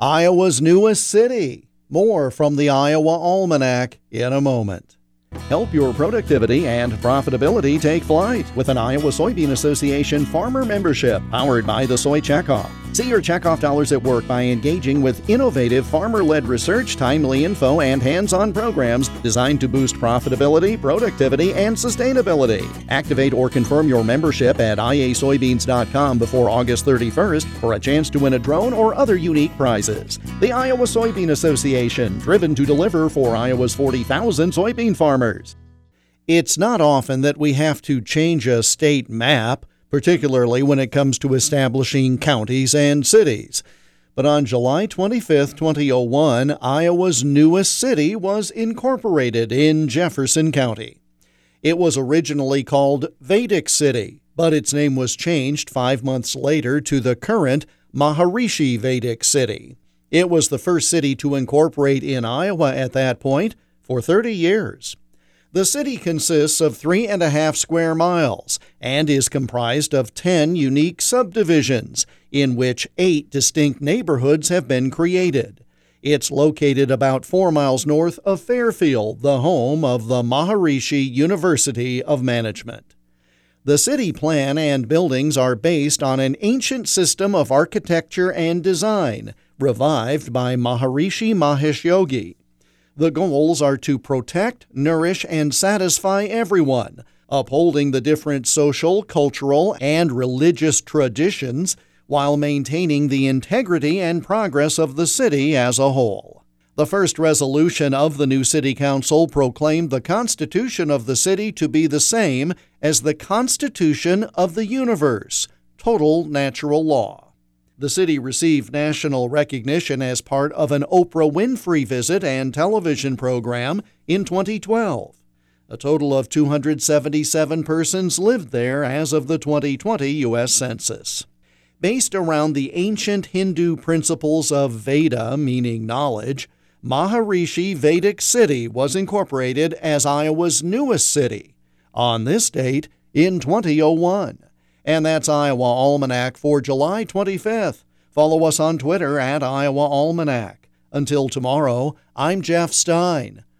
Iowa's newest city. More from the Iowa Almanac in a moment. Help your productivity and profitability take flight with an Iowa Soybean Association farmer membership powered by the Soy Checkoff. See your checkoff dollars at work by engaging with innovative farmer led research, timely info, and hands on programs designed to boost profitability, productivity, and sustainability. Activate or confirm your membership at iasoybeans.com before August 31st for a chance to win a drone or other unique prizes. The Iowa Soybean Association, driven to deliver for Iowa's 40,000 soybean farmers. It's not often that we have to change a state map particularly when it comes to establishing counties and cities. But on July 25, 2001, Iowa's newest city was incorporated in Jefferson County. It was originally called Vedic City, but its name was changed five months later to the current Maharishi Vedic City. It was the first city to incorporate in Iowa at that point for 30 years. The city consists of three and a half square miles and is comprised of 10 unique subdivisions, in which eight distinct neighborhoods have been created. It's located about four miles north of Fairfield, the home of the Maharishi University of Management. The city plan and buildings are based on an ancient system of architecture and design, revived by Maharishi Mahesh Yogi. The goals are to protect, nourish, and satisfy everyone, upholding the different social, cultural, and religious traditions while maintaining the integrity and progress of the city as a whole. The first resolution of the new City Council proclaimed the Constitution of the city to be the same as the Constitution of the universe, total natural law. The city received national recognition as part of an Oprah Winfrey visit and television program in 2012. A total of 277 persons lived there as of the 2020 U.S. Census. Based around the ancient Hindu principles of Veda, meaning knowledge, Maharishi Vedic City was incorporated as Iowa's newest city on this date in 2001. And that's Iowa Almanac for July 25th. Follow us on Twitter at Iowa Almanac. Until tomorrow, I'm Jeff Stein.